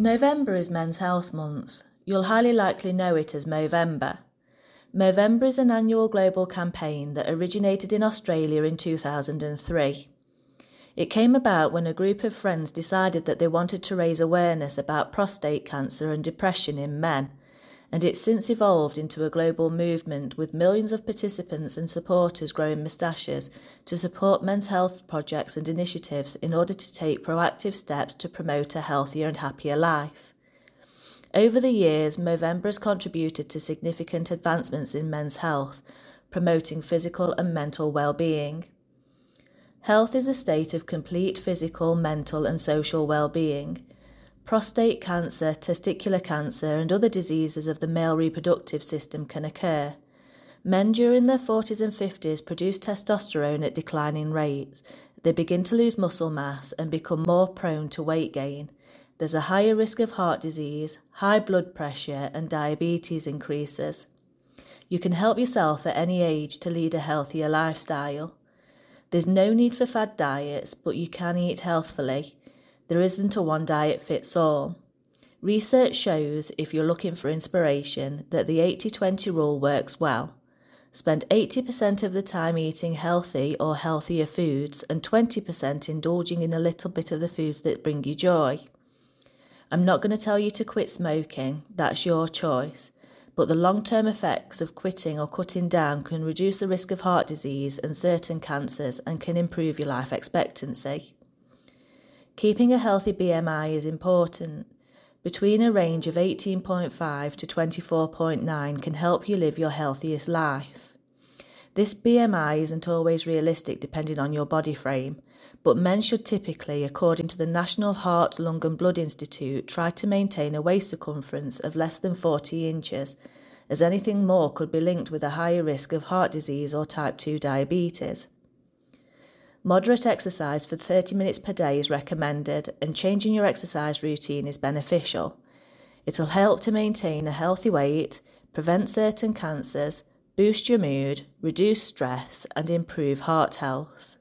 November is Men's Health Month. You'll highly likely know it as Movember. Movember is an annual global campaign that originated in Australia in 2003. It came about when a group of friends decided that they wanted to raise awareness about prostate cancer and depression in men and it's since evolved into a global movement with millions of participants and supporters growing moustaches to support men's health projects and initiatives in order to take proactive steps to promote a healthier and happier life. Over the years, Movember has contributed to significant advancements in men's health, promoting physical and mental well-being. Health is a state of complete physical, mental, and social well-being prostate cancer, testicular cancer, and other diseases of the male reproductive system can occur. Men during their 40s and 50s produce testosterone at declining rates. They begin to lose muscle mass and become more prone to weight gain. There's a higher risk of heart disease, high blood pressure, and diabetes increases. You can help yourself at any age to lead a healthier lifestyle. There's no need for fad diets, but you can eat healthfully. There isn't a one diet fits all. Research shows, if you're looking for inspiration, that the 80 20 rule works well. Spend 80% of the time eating healthy or healthier foods and 20% indulging in a little bit of the foods that bring you joy. I'm not going to tell you to quit smoking, that's your choice, but the long term effects of quitting or cutting down can reduce the risk of heart disease and certain cancers and can improve your life expectancy. Keeping a healthy BMI is important. Between a range of 18.5 to 24.9 can help you live your healthiest life. This BMI isn't always realistic depending on your body frame, but men should typically, according to the National Heart, Lung and Blood Institute, try to maintain a waist circumference of less than 40 inches, as anything more could be linked with a higher risk of heart disease or type 2 diabetes. Moderate exercise for 30 minutes per day is recommended, and changing your exercise routine is beneficial. It'll help to maintain a healthy weight, prevent certain cancers, boost your mood, reduce stress, and improve heart health.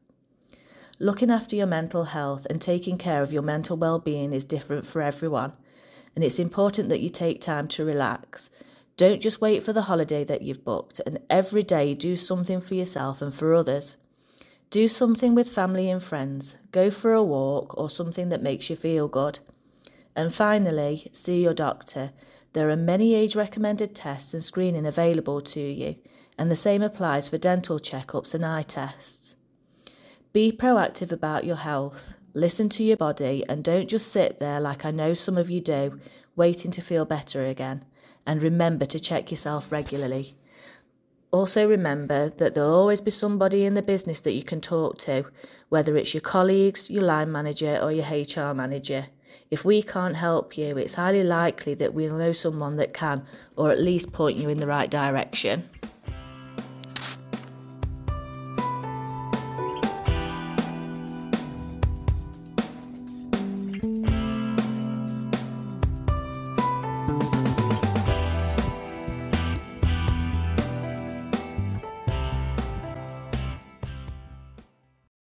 Looking after your mental health and taking care of your mental well-being is different for everyone, and it's important that you take time to relax. Don't just wait for the holiday that you've booked, and every day do something for yourself and for others. Do something with family and friends, go for a walk or something that makes you feel good. And finally, see your doctor. There are many age recommended tests and screening available to you, and the same applies for dental checkups and eye tests. Be proactive about your health. Listen to your body and don't just sit there like I know some of you do, waiting to feel better again. And remember to check yourself regularly. Also, remember that there'll always be somebody in the business that you can talk to, whether it's your colleagues, your line manager, or your HR manager. If we can't help you, it's highly likely that we'll know someone that can, or at least point you in the right direction.